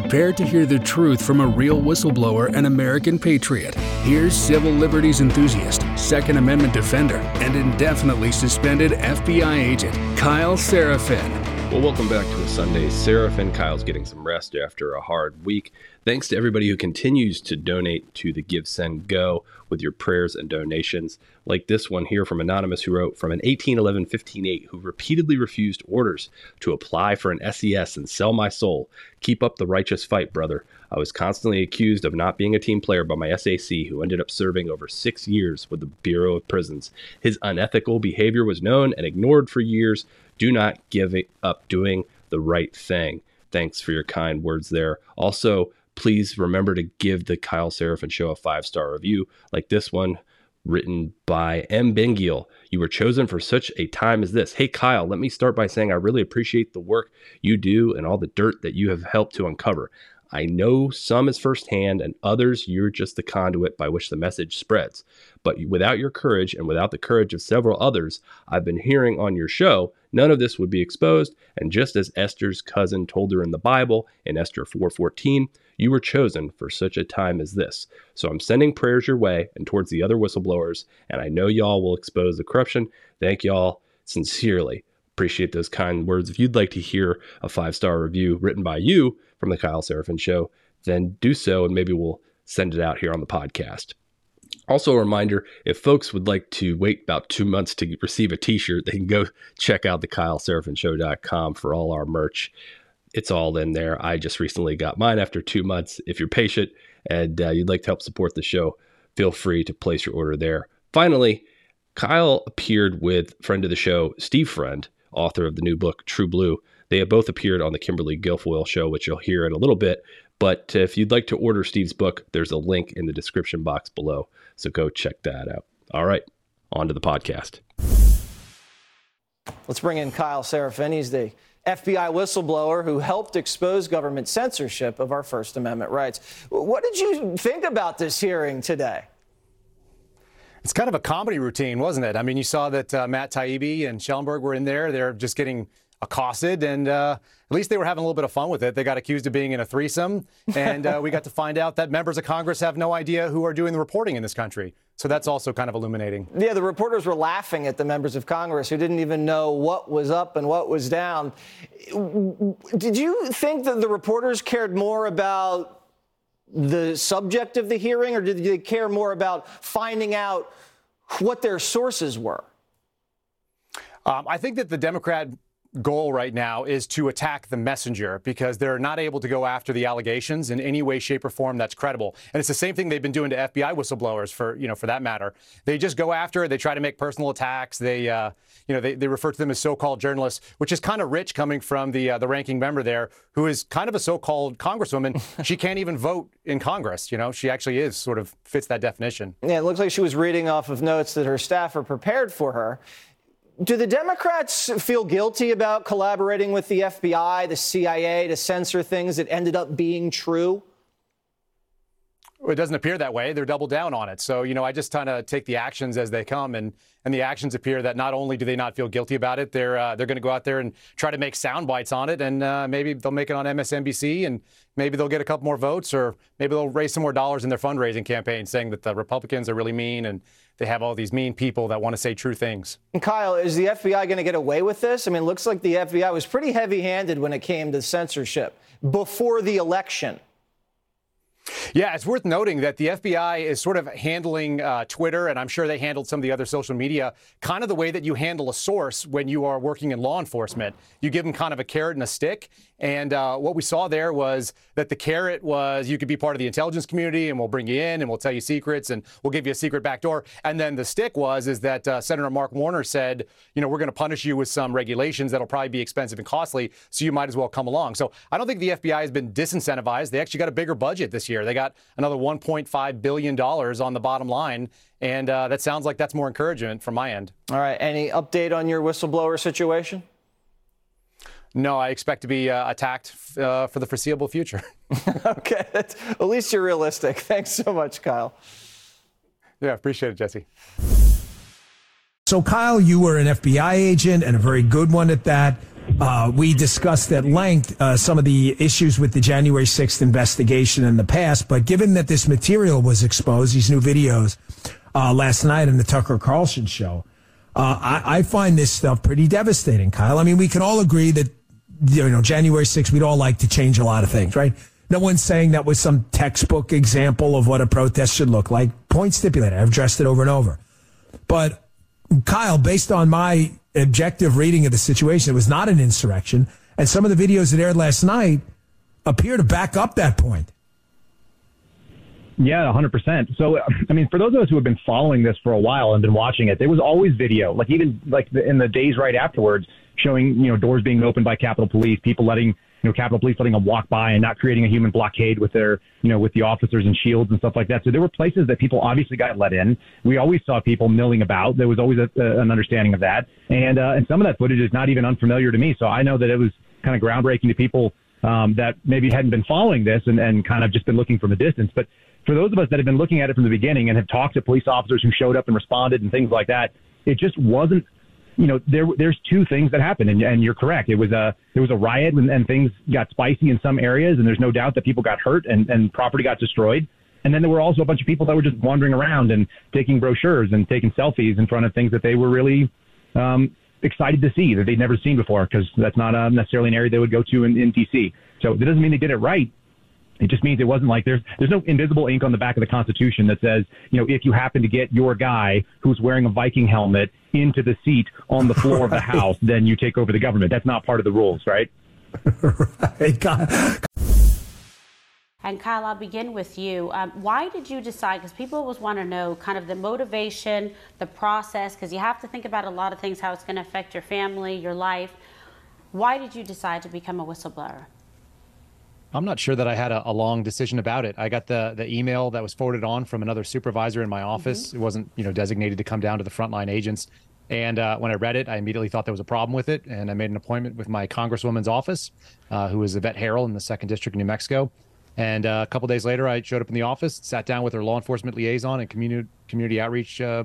Prepare to hear the truth from a real whistleblower and American patriot. Here's civil liberties enthusiast, Second Amendment defender, and indefinitely suspended FBI agent Kyle Seraphin. Well, welcome back to a Sunday. Seraphin Kyle's getting some rest after a hard week. Thanks to everybody who continues to donate to the Give Send Go with your prayers and donations, like this one here from Anonymous, who wrote from an 1811 158 who repeatedly refused orders to apply for an SES and sell my soul. Keep up the righteous fight, brother. I was constantly accused of not being a team player by my SAC, who ended up serving over six years with the Bureau of Prisons. His unethical behavior was known and ignored for years. Do not give up doing the right thing. Thanks for your kind words there. Also, please remember to give the Kyle Seraphin Show a five star review, like this one written by M. Bengiel. You were chosen for such a time as this. Hey, Kyle, let me start by saying I really appreciate the work you do and all the dirt that you have helped to uncover. I know some is firsthand, and others you're just the conduit by which the message spreads. But without your courage and without the courage of several others I've been hearing on your show, none of this would be exposed. And just as Esther's cousin told her in the Bible in Esther 4:14, you were chosen for such a time as this. So I'm sending prayers your way and towards the other whistleblowers, and I know y'all will expose the corruption. Thank y'all sincerely. Appreciate those kind words. If you'd like to hear a five star review written by you from the Kyle Seraphin Show, then do so, and maybe we'll send it out here on the podcast. Also, a reminder if folks would like to wait about two months to receive a t shirt, they can go check out the KyleSeraphinshow.com for all our merch it's all in there. I just recently got mine after two months. If you're patient and uh, you'd like to help support the show, feel free to place your order there. Finally, Kyle appeared with friend of the show, Steve Friend, author of the new book, True Blue. They have both appeared on the Kimberly Guilfoyle show, which you'll hear in a little bit. But if you'd like to order Steve's book, there's a link in the description box below. So go check that out. All right, on to the podcast. Let's bring in Kyle Seraphin. He's the FBI whistleblower who helped expose government censorship of our First Amendment rights. What did you think about this hearing today? It's kind of a comedy routine, wasn't it? I mean, you saw that uh, Matt Taibbi and Shellenberger were in there. They're just getting accosted, and uh, at least they were having a little bit of fun with it. They got accused of being in a threesome, and uh, we got to find out that members of Congress have no idea who are doing the reporting in this country. So that's also kind of illuminating. Yeah, the reporters were laughing at the members of Congress who didn't even know what was up and what was down. Did you think that the reporters cared more about the subject of the hearing, or did they care more about finding out what their sources were? Um, I think that the Democrat goal right now is to attack the messenger because they're not able to go after the allegations in any way, shape, or form that's credible. And it's the same thing they've been doing to FBI whistleblowers for, you know, for that matter. They just go after it. They try to make personal attacks. They, uh, you know, they, they refer to them as so-called journalists, which is kind of rich coming from the uh, the ranking member there, who is kind of a so-called congresswoman. she can't even vote in Congress. You know, she actually is sort of fits that definition. Yeah, it looks like she was reading off of notes that her staff are prepared for her. Do the Democrats feel guilty about collaborating with the FBI, the CIA to censor things that ended up being true? It doesn't appear that way. They're double down on it. So, you know, I just kind of take the actions as they come, and and the actions appear that not only do they not feel guilty about it, they're uh, they're going to go out there and try to make sound bites on it, and uh, maybe they'll make it on MSNBC, and maybe they'll get a couple more votes, or maybe they'll raise some more dollars in their fundraising campaign, saying that the Republicans are really mean and they have all these mean people that want to say true things. And Kyle, is the FBI going to get away with this? I mean, it looks like the FBI was pretty heavy-handed when it came to censorship before the election. Yeah, it's worth noting that the FBI is sort of handling uh, Twitter, and I'm sure they handled some of the other social media kind of the way that you handle a source when you are working in law enforcement. You give them kind of a carrot and a stick. And uh, what we saw there was that the carrot was you could be part of the intelligence community, and we'll bring you in, and we'll tell you secrets, and we'll give you a secret back door. And then the stick was is that uh, Senator Mark Warner said, you know, we're going to punish you with some regulations that'll probably be expensive and costly, so you might as well come along. So I don't think the FBI has been disincentivized. They actually got a bigger budget this year. They got another 1.5 billion dollars on the bottom line, and uh, that sounds like that's more encouragement from my end. All right. Any update on your whistleblower situation? No, I expect to be uh, attacked uh, for the foreseeable future. okay, That's, at least you're realistic. Thanks so much, Kyle. Yeah, appreciate it, Jesse. So, Kyle, you were an FBI agent and a very good one at that. Uh, we discussed at length uh, some of the issues with the January 6th investigation in the past, but given that this material was exposed, these new videos uh, last night in the Tucker Carlson show, uh, I, I, find this stuff pretty devastating, Kyle. I mean, we can all agree that you know January 6th, we'd all like to change a lot of things, right? No one's saying that was some textbook example of what a protest should look like. Point stipulated. I've addressed it over and over. But Kyle, based on my objective reading of the situation, it was not an insurrection. And some of the videos that aired last night appear to back up that point. Yeah, 100%. So, I mean, for those of us who have been following this for a while and been watching it, there was always video, like even like in the days right afterwards, showing, you know, doors being opened by Capitol Police, people letting, you know, Capitol Police letting them walk by and not creating a human blockade with their, you know, with the officers and shields and stuff like that. So there were places that people obviously got let in. We always saw people milling about. There was always a, a, an understanding of that. And, uh, and some of that footage is not even unfamiliar to me. So I know that it was kind of groundbreaking to people um, that maybe hadn't been following this and, and kind of just been looking from a distance. But for those of us that have been looking at it from the beginning and have talked to police officers who showed up and responded and things like that, it just wasn't. You know, there there's two things that happened, and, and you're correct. It was a there was a riot and, and things got spicy in some areas, and there's no doubt that people got hurt and, and property got destroyed. And then there were also a bunch of people that were just wandering around and taking brochures and taking selfies in front of things that they were really um, excited to see that they'd never seen before because that's not uh, necessarily an area they would go to in, in DC. So that doesn't mean they did it right. It just means it wasn't like there's there's no invisible ink on the back of the Constitution that says you know if you happen to get your guy who's wearing a Viking helmet into the seat on the floor of the House, then you take over the government. That's not part of the rules, right? right. And Kyle, I'll begin with you. Um, why did you decide? Because people always want to know kind of the motivation, the process, because you have to think about a lot of things, how it's going to affect your family, your life. Why did you decide to become a whistleblower? I'm not sure that I had a, a, long decision about it. I got the the email that was forwarded on from another supervisor in my office. Mm-hmm. It wasn't you know designated to come down to the frontline agents. And uh, when I read it, I immediately thought there was a problem with it, and I made an appointment with my congresswoman's office, uh, who is Yvette Herrell in the second district of New Mexico. And uh, a couple days later, I showed up in the office, sat down with her law enforcement liaison and community community outreach uh,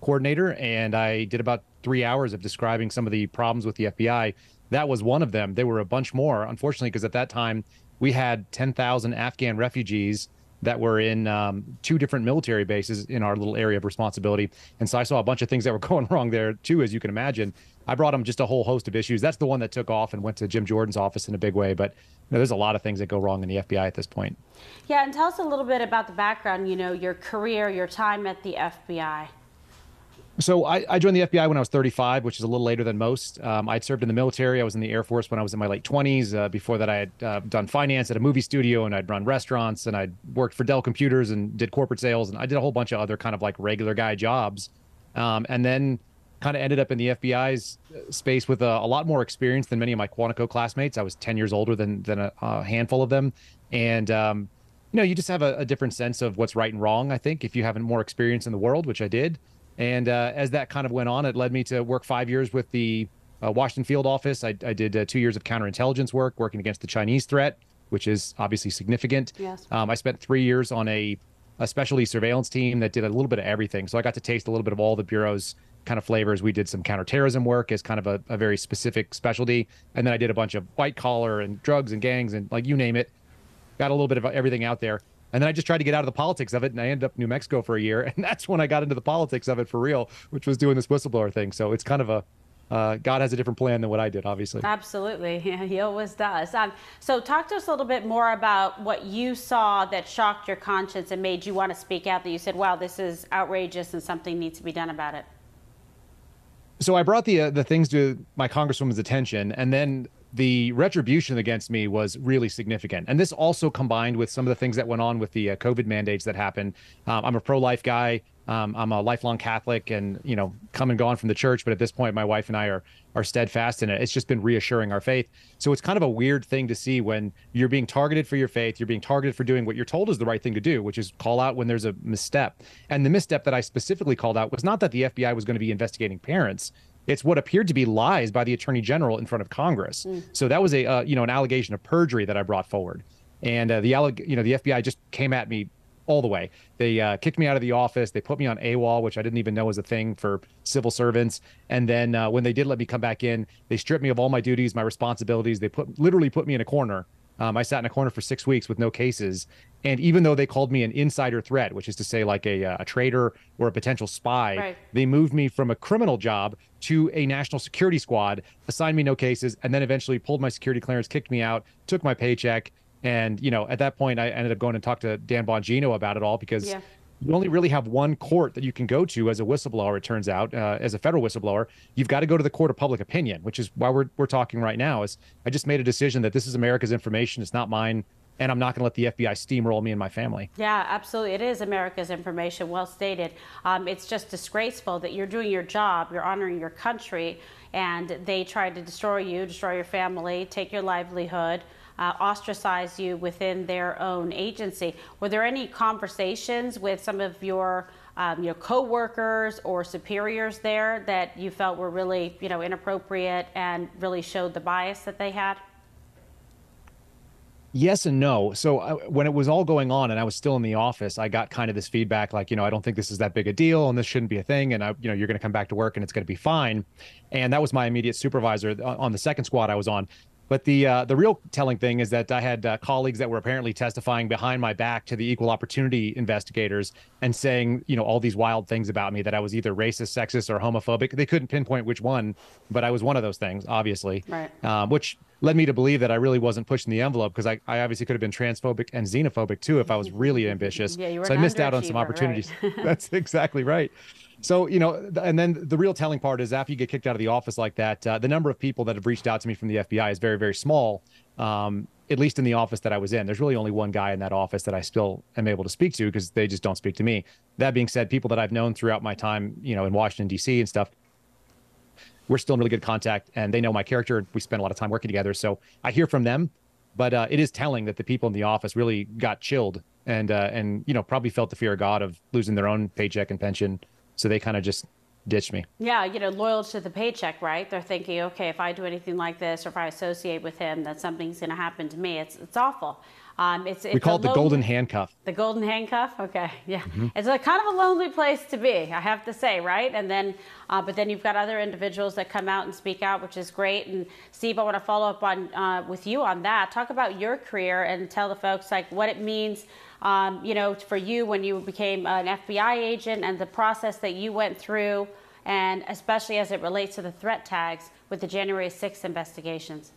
coordinator, and I did about three hours of describing some of the problems with the FBI. That was one of them. There were a bunch more, unfortunately, because at that time we had 10,000 Afghan refugees that were in um, two different military bases in our little area of responsibility. And so I saw a bunch of things that were going wrong there too, as you can imagine. I brought him just a whole host of issues. That's the one that took off and went to Jim Jordan's office in a big way. But you know, there's a lot of things that go wrong in the FBI at this point. Yeah, and tell us a little bit about the background, you know, your career, your time at the FBI. So I, I, joined the FBI when I was 35, which is a little later than most. Um, I'd served in the military. I was in the Air Force when I was in my late 20s. Uh, before that, I had uh, done finance at a movie studio, and I'd run restaurants, and I'd worked for Dell Computers and did corporate sales, and I did a whole bunch of other kind of like regular guy jobs. Um, and then kind of ended up in the FBI's uh, space with a, a, lot more experience than many of my Quantico classmates. I was 10 years older than than a, a handful of them, and um, you know, you just have a, a different sense of what's right and wrong. I think if you have more experience in the world, which I did. And uh, as that kind of went on, it led me to work five years with the uh, Washington Field Office. I, I did uh, two years of counterintelligence work, working against the Chinese threat, which is obviously significant. Yes. Um, I spent three years on a, a specialty surveillance team that did a little bit of everything. So I got to taste a little bit of all the bureau's kind of flavors. We did some counterterrorism work as kind of a, a very specific specialty. And then I did a bunch of white collar and drugs and gangs and like you name it. Got a little bit of everything out there. And then I just tried to get out of the politics of it, and I ended up in New Mexico for a year, and that's when I got into the politics of it for real, which was doing this whistleblower thing. So it's kind of a uh, God has a different plan than what I did, obviously. Absolutely, yeah, he always does. Um, so talk to us a little bit more about what you saw that shocked your conscience and made you want to speak out. That you said, "Wow, this is outrageous, and something needs to be done about it." So I brought the uh, the things to my congresswoman's attention, and then the retribution against me was really significant. And this also combined with some of the things that went on with the uh, COVID mandates that happened. Um, I'm a pro life guy. Um, I'm a lifelong Catholic and, you know, come and gone from the church. But at this point, my wife and I are, are steadfast in it. It's just been reassuring our faith. So it's kind of a weird thing to see when you're being targeted for your faith, you're being targeted for doing what you're told is the right thing to do, which is call out when there's a misstep. And the misstep that I specifically called out was not that the FBI was going to be investigating parents. It's what appeared to be lies by the attorney general in front of Congress. Mm. So that was a uh, you know an allegation of perjury that I brought forward, and uh, the you know the FBI just came at me all the way. They uh, kicked me out of the office. They put me on AWOL, which I didn't even know was a thing for civil servants. And then uh, when they did let me come back in, they stripped me of all my duties, my responsibilities. They put literally put me in a corner. Um, I sat in a corner for six weeks with no cases. And even though they called me an insider threat, which is to say like a, a traitor or a potential spy, Right. they moved me from a criminal job to a national security squad, assigned me no cases, and then eventually pulled my security clearance, kicked me out, took my paycheck. And, you know, at that point, I ended up going and talked to Dan Bongino about it all because Yeah. You only really have one court that you can go to as a whistleblower, it turns out, uh, as a federal whistleblower. You've got to go to the court of public opinion, which is why we're, we're talking right now. Is I just made a decision that this is America's information. It's not mine. And I'm not going to let the FBI steamroll me and my family. Yeah, absolutely. It is America's information. Well stated. Um, it's just disgraceful that you're doing your job, you're honoring your country, and they try to destroy you, destroy your family, take your livelihood, uh, ostracize you within their own agency. Were there any conversations with some of your um, your coworkers or superiors there that you felt were really, you know, inappropriate and really showed the bias that they had? Yes and no. So uh, when it was all going on and I was still in the office, I got kind of this feedback like, you know, I don't think this is that big a deal and this shouldn't be a thing. And I, you know, you're going to come back to work and it's going to be fine. And that was my immediate supervisor on on the second squad I was on. But the uh, the real telling thing is that I had uh, colleagues that were apparently testifying behind my back to the equal opportunity investigators and saying, you know, all these wild things about me that I was either racist, sexist, or homophobic. They couldn't pinpoint which one, but I was one of those things, obviously. Right. Um, which led me to believe that I really wasn't pushing the envelope because I, I obviously could have been transphobic and xenophobic too if I was really ambitious. Yeah, you were so I missed out on some opportunities. right. That's exactly right. So, you know, and then the real telling part is after you get kicked out of the office like that, uh, the number of people that have reached out to me from the FBI is very, very small, um, at least in the office that I was in. There's really only one guy in that office that I still am able to speak to because they just don't speak to me. That being said, people that I've known throughout my time, you know, in Washington, D.C. and stuff, we're still in really good contact and they know my character. We spend a lot of time working together. So I hear from them, but uh, it is telling that the people in the office really got chilled and, uh, and, you know, probably felt the fear of God of losing their own paycheck and pension. So they kind of just ditched me. Yeah, you know, loyal to the paycheck, right? They're thinking, okay, if I do anything like this or if I associate with him, that something's going to happen to me. It's it's awful. Um, it's, We call it the lone- golden handcuff. The golden handcuff. Okay, yeah, Mm-hmm. it's a kind of a lonely place to be, I have to say, right? And then, uh, but then you've got other individuals that come out and speak out, which is great. And Steve, I want to follow up on uh, with you on that. Talk about your career and tell the folks like what it means, um, you know, for you when you became an FBI agent and the process that you went through, and especially as it relates to the threat tags with the January 6th investigations.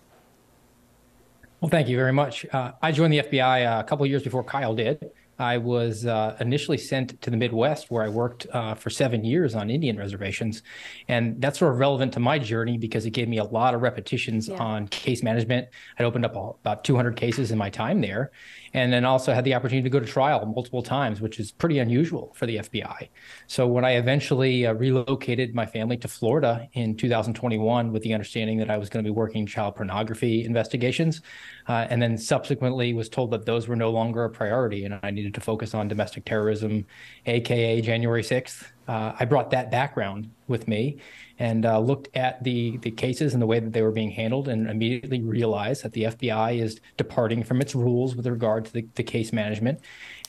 Well, thank you very much. Uh, I joined the FBI uh, a couple of years before Kyle did. I was uh, initially sent to the Midwest, where I worked uh, for seven years on Indian reservations, and that's sort of relevant to my journey because it gave me a lot of repetitions Yeah. on case management. I'd opened up all, about 200 cases in my time there, and then also had the opportunity to go to trial multiple times, which is pretty unusual for the FBI. So when I eventually uh, relocated my family to Florida in 2021, with the understanding that I was going to be working child pornography investigations, uh, and then subsequently was told that those were no longer a priority and I needed to focus on domestic terrorism, aka January 6th. Uh, I brought that background with me and uh, looked at the the cases and the way that they were being handled, and immediately realized that the FBI is departing from its rules with regard to the, the case management.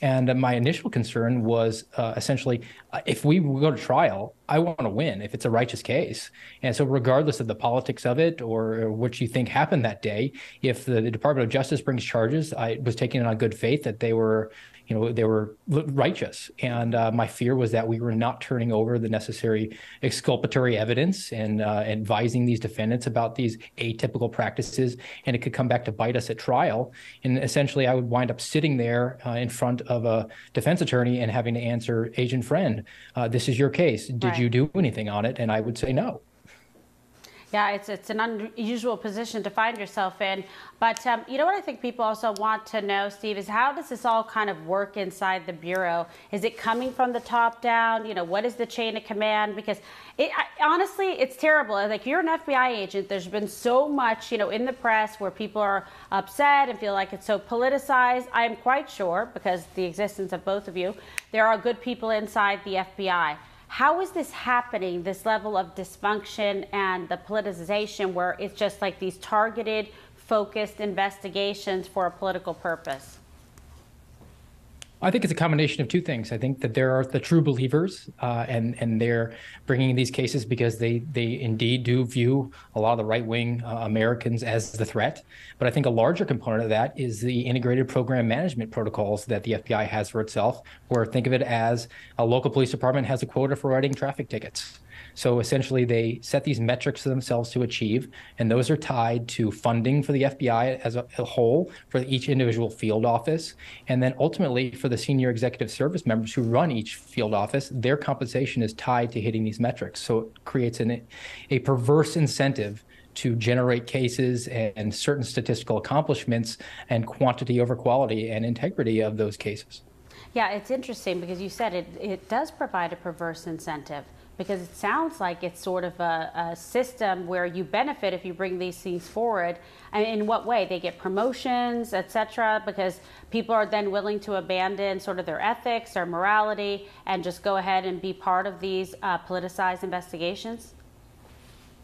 And my initial concern was uh, essentially, uh, if we go to trial, I want to win if it's a righteous case. And so, regardless of the politics of it or, or what you think happened that day, if the, the Department of Justice brings charges, I was taking it on good faith that they were, you know, they were righteous. And uh, my fear was that we were not turning over the necessary exculpatory evidence and uh, advising these defendants about these atypical practices, and it could come back to bite us at trial. And essentially, I would wind up sitting there uh, in front of a defense attorney and having to answer, agent friend, uh, this is your case. Did Right. you do anything on it? And I would say no. Yeah, it's it's an unusual position to find yourself in. But um, you know what I think people also want to know, Steve, is how does this all kind of work inside the bureau? Is it coming from the top down? You know, what is the chain of command? Because it, I, honestly, it's terrible. Like you're an FBI agent. There's been so much, you know, in the press where people are upset and feel like it's so politicized. I am quite sure, because the existence of both of you, there are good people inside the FBI. How is this happening, this level of dysfunction and the politicization where it's just like these targeted, focused investigations for a political purpose? I think it's a combination of two things. I think that there are the true believers, uh, and and they're bringing these cases because they they indeed do view a lot of the right wing uh, Americans as the threat. But I think a larger component of that is the integrated program management protocols that the FBI has for itself. Where think of it as a local police department has a quota for writing traffic tickets. So essentially, they set these metrics for themselves to achieve, and those are tied to funding for the FBI as a, a, whole for each individual field office, and then ultimately for the senior executive service members who run each field office, their compensation is tied to hitting these metrics. So it creates an, a perverse incentive to generate cases and certain statistical accomplishments and quantity over quality and integrity of those cases. Yeah, it's interesting because you said it, it does provide a perverse incentive because it sounds like it's sort of a, a, system where you benefit if you bring these things forward. And in what way? They get promotions, etc., because people are then willing to abandon sort of their ethics, their morality, and just go ahead and be part of these uh, politicized investigations?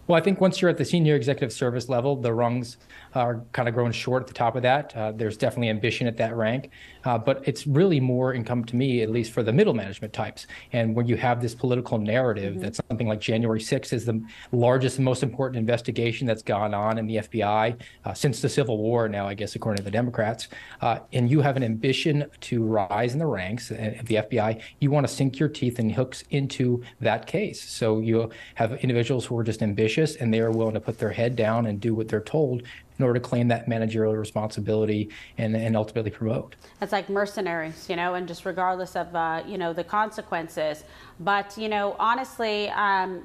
Well, I think once you're at the senior executive service level, the rungs are kind of growing short at the top of that. Uh, there's definitely ambition at that rank, uh, but it's really more incumbent to me, at least for the middle management types. And when you have this political narrative mm-hmm. that something like January 6th is the largest and most important investigation that's gone on in the FBI uh, since the Civil War, now, I guess, according to the Democrats, uh, and you have an ambition to rise in the ranks of the FBI, you want to sink your teeth and hooks into that case. So you have individuals who are just ambitious ambitious and they are willing to put their head down and do what they're told in order to claim that managerial responsibility and, and ultimately promote. It's like mercenaries, you know, and just regardless of, uh, you know, the consequences. But, you know, honestly, um,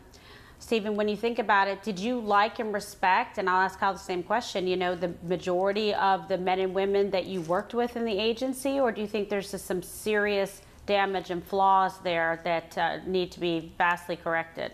Stephen, when you think about it, did you like and respect, and I'll ask Kyle the same question, you know, the majority of the men and women that you worked with in the agency, or do you think there's just some serious damage and flaws there that uh, need to be vastly corrected?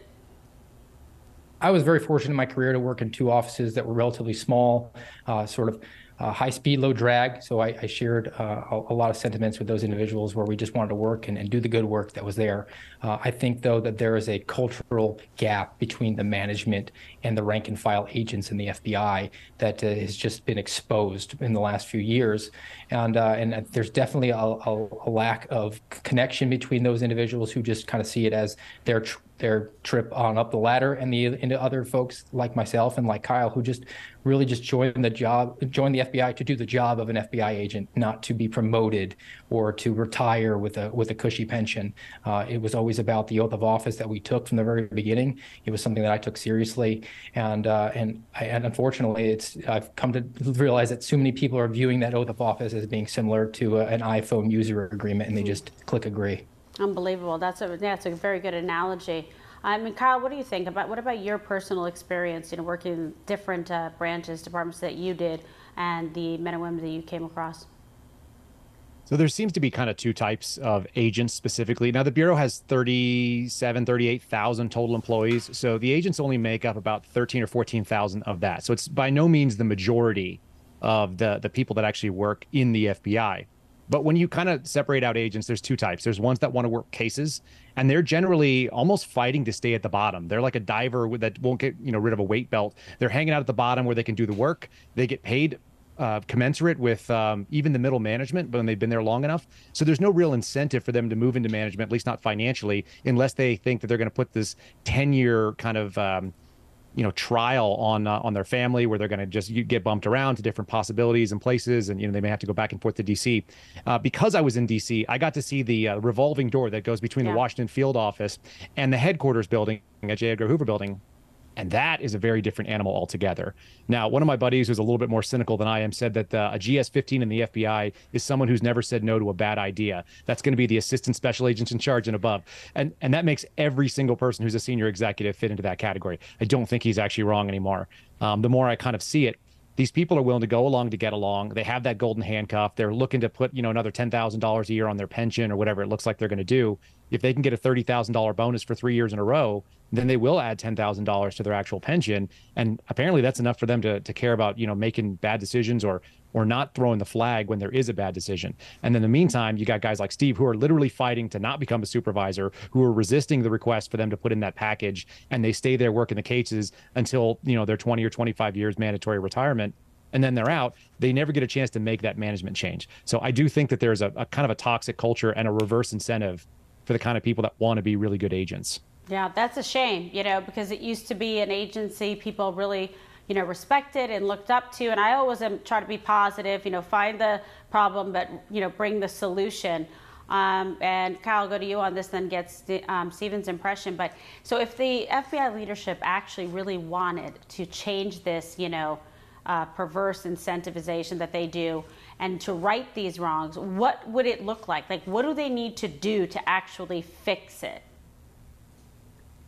I was very fortunate in my career to work in two offices that were relatively small, uh, sort of uh, high speed, low drag. So I, I shared uh, a, a, lot of sentiments with those individuals where we just wanted to work and, and do the good work that was there. Uh, I think, though, that there is a cultural gap between the management and the rank and file agents in the FBI that uh, has just been exposed in the last few years. And, uh, and there's definitely a, a, a, lack of connection between those individuals who just kind of see it as their tr- their trip on up the ladder and the into other folks like myself and like Kyle who just really just joined the job joined the FBI to do the job of an FBI agent not to be promoted or to retire with a with a cushy pension. Uh, it was always about the oath of office that we took from the very beginning. It was something that I took seriously. And uh, and, I, and unfortunately it's I've come to realize that so many people are viewing that oath of office as being similar to a, an iPhone user agreement and they just click agree Unbelievable. That's a that's a very good analogy. I mean, Kyle, what do you think about what about your personal experience? You know, working in different uh, branches, departments that you did, and the men and women that you came across. So there seems to be kind of two types of agents specifically. Now the bureau has 37, 38,000 total employees. So the agents only make up about 13 or 14,000 of that. So it's by no means the majority of the the people that actually work in the FBI. But when you kind of separate out agents, there's two types. There's ones that want to work cases, and they're generally almost fighting to stay at the bottom. They're like a diver that won't get you know rid of a weight belt. They're hanging out at the bottom where they can do the work. They get paid uh, commensurate with um, even the middle management when they've been there long enough. So there's no real incentive for them to move into management, at least not financially, unless they think that they're going to put this 10 year kind of um, you know trial on uh, on their family where they're going to just get bumped around to different possibilities and places and you know they may have to go back and forth to DC uh, because I was in DC I got to see the uh, revolving door that goes between yeah. the Washington field office and the headquarters building at J. Edgar Hoover building and that is a very different animal altogether. Now, one of my buddies who's a little bit more cynical than I am said that uh, a GS 15 in the FBI is someone who's never said no to a bad idea. That's going to be the assistant special agents in charge and above. And, and that makes every single person who's a senior executive fit into that category. I don't think he's actually wrong anymore. Um, the more I kind of see it, these people are willing to go along to get along. They have that golden handcuff. They're looking to put, you know, another $10,000 a year on their pension or whatever it looks like they're going to do. If they can get a $30,000 bonus for three years in a row, then they will add $10,000 to their actual pension. And apparently that's enough for them to, to care about, you know, making bad decisions or, or not throwing the flag when there is a bad decision. And in the meantime, you got guys like Steve who are literally fighting to not become a supervisor, who are resisting the request for them to put in that package, and they stay there working the cases until you know their 20 or 25 years mandatory retirement. and then they're out, they never get a chance to make that management change. So I do think that there's a, a kind of a toxic culture and a reverse incentive for the kind of people that want to be really good agents. Yeah, that's a shame, you know, because it used to be an agency people really, you know, respected and looked up to. And I always am try to be positive, you know, find the problem, but, you know, bring the solution. Um, and Kyle, I'll go to you on this, then get um, Stephen's impression. But so if the FBI leadership actually really wanted to change this, you know, uh, perverse incentivization that they do and to right these wrongs, what would it look like? Like, what do they need to do to actually fix it?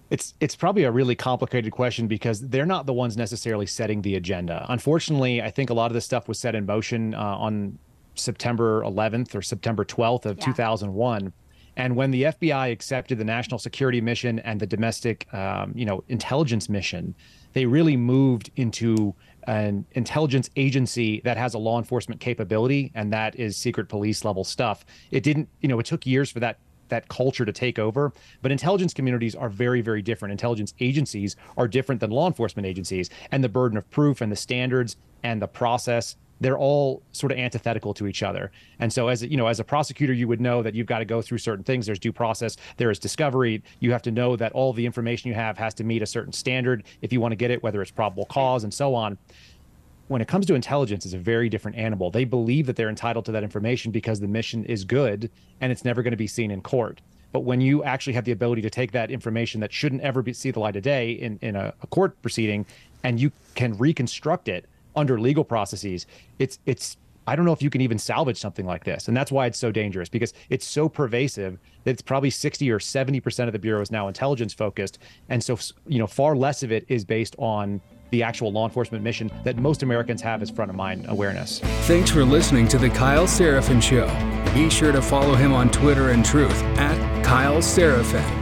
It's it's probably a really complicated question because they're not the ones necessarily setting the agenda. Unfortunately, I think a lot of this stuff was set in motion uh, on September 11th or September 12th of yeah. 2001. And when the FBI accepted the national security mission and the domestic, um, you know, intelligence mission, they really moved into an intelligence agency that has a law enforcement capability, and that is secret police level stuff. It didn't, you know, it took years for that that culture to take over. But intelligence communities are very, very different. Intelligence agencies are different than law enforcement agencies, and the burden of proof and the standards and the process they're all sort of antithetical to each other. And so as you know, as a prosecutor, you would know that you've got to go through certain things. There's due process, there is discovery. You have to know that all the information you have has to meet a certain standard if you want to get it, whether it's probable cause and so on. When it comes to intelligence, it's a very different animal. They believe that they're entitled to that information because the mission is good and it's never going to be seen in court. But when you actually have the ability to take that information that shouldn't ever be, see the light of day in, in a, a court proceeding and you can reconstruct it under legal processes, it's it's I don't know if you can even salvage something like this. And that's why it's so dangerous because it's so pervasive that it's probably 60 or 70% of the Bureau is now intelligence focused. And so, you know, far less of it is based on the actual law enforcement mission that most Americans have as front of mind awareness. Thanks for listening to The Kyle Seraphin Show. Be sure to follow him on Twitter and Truth at Kyle Seraphin.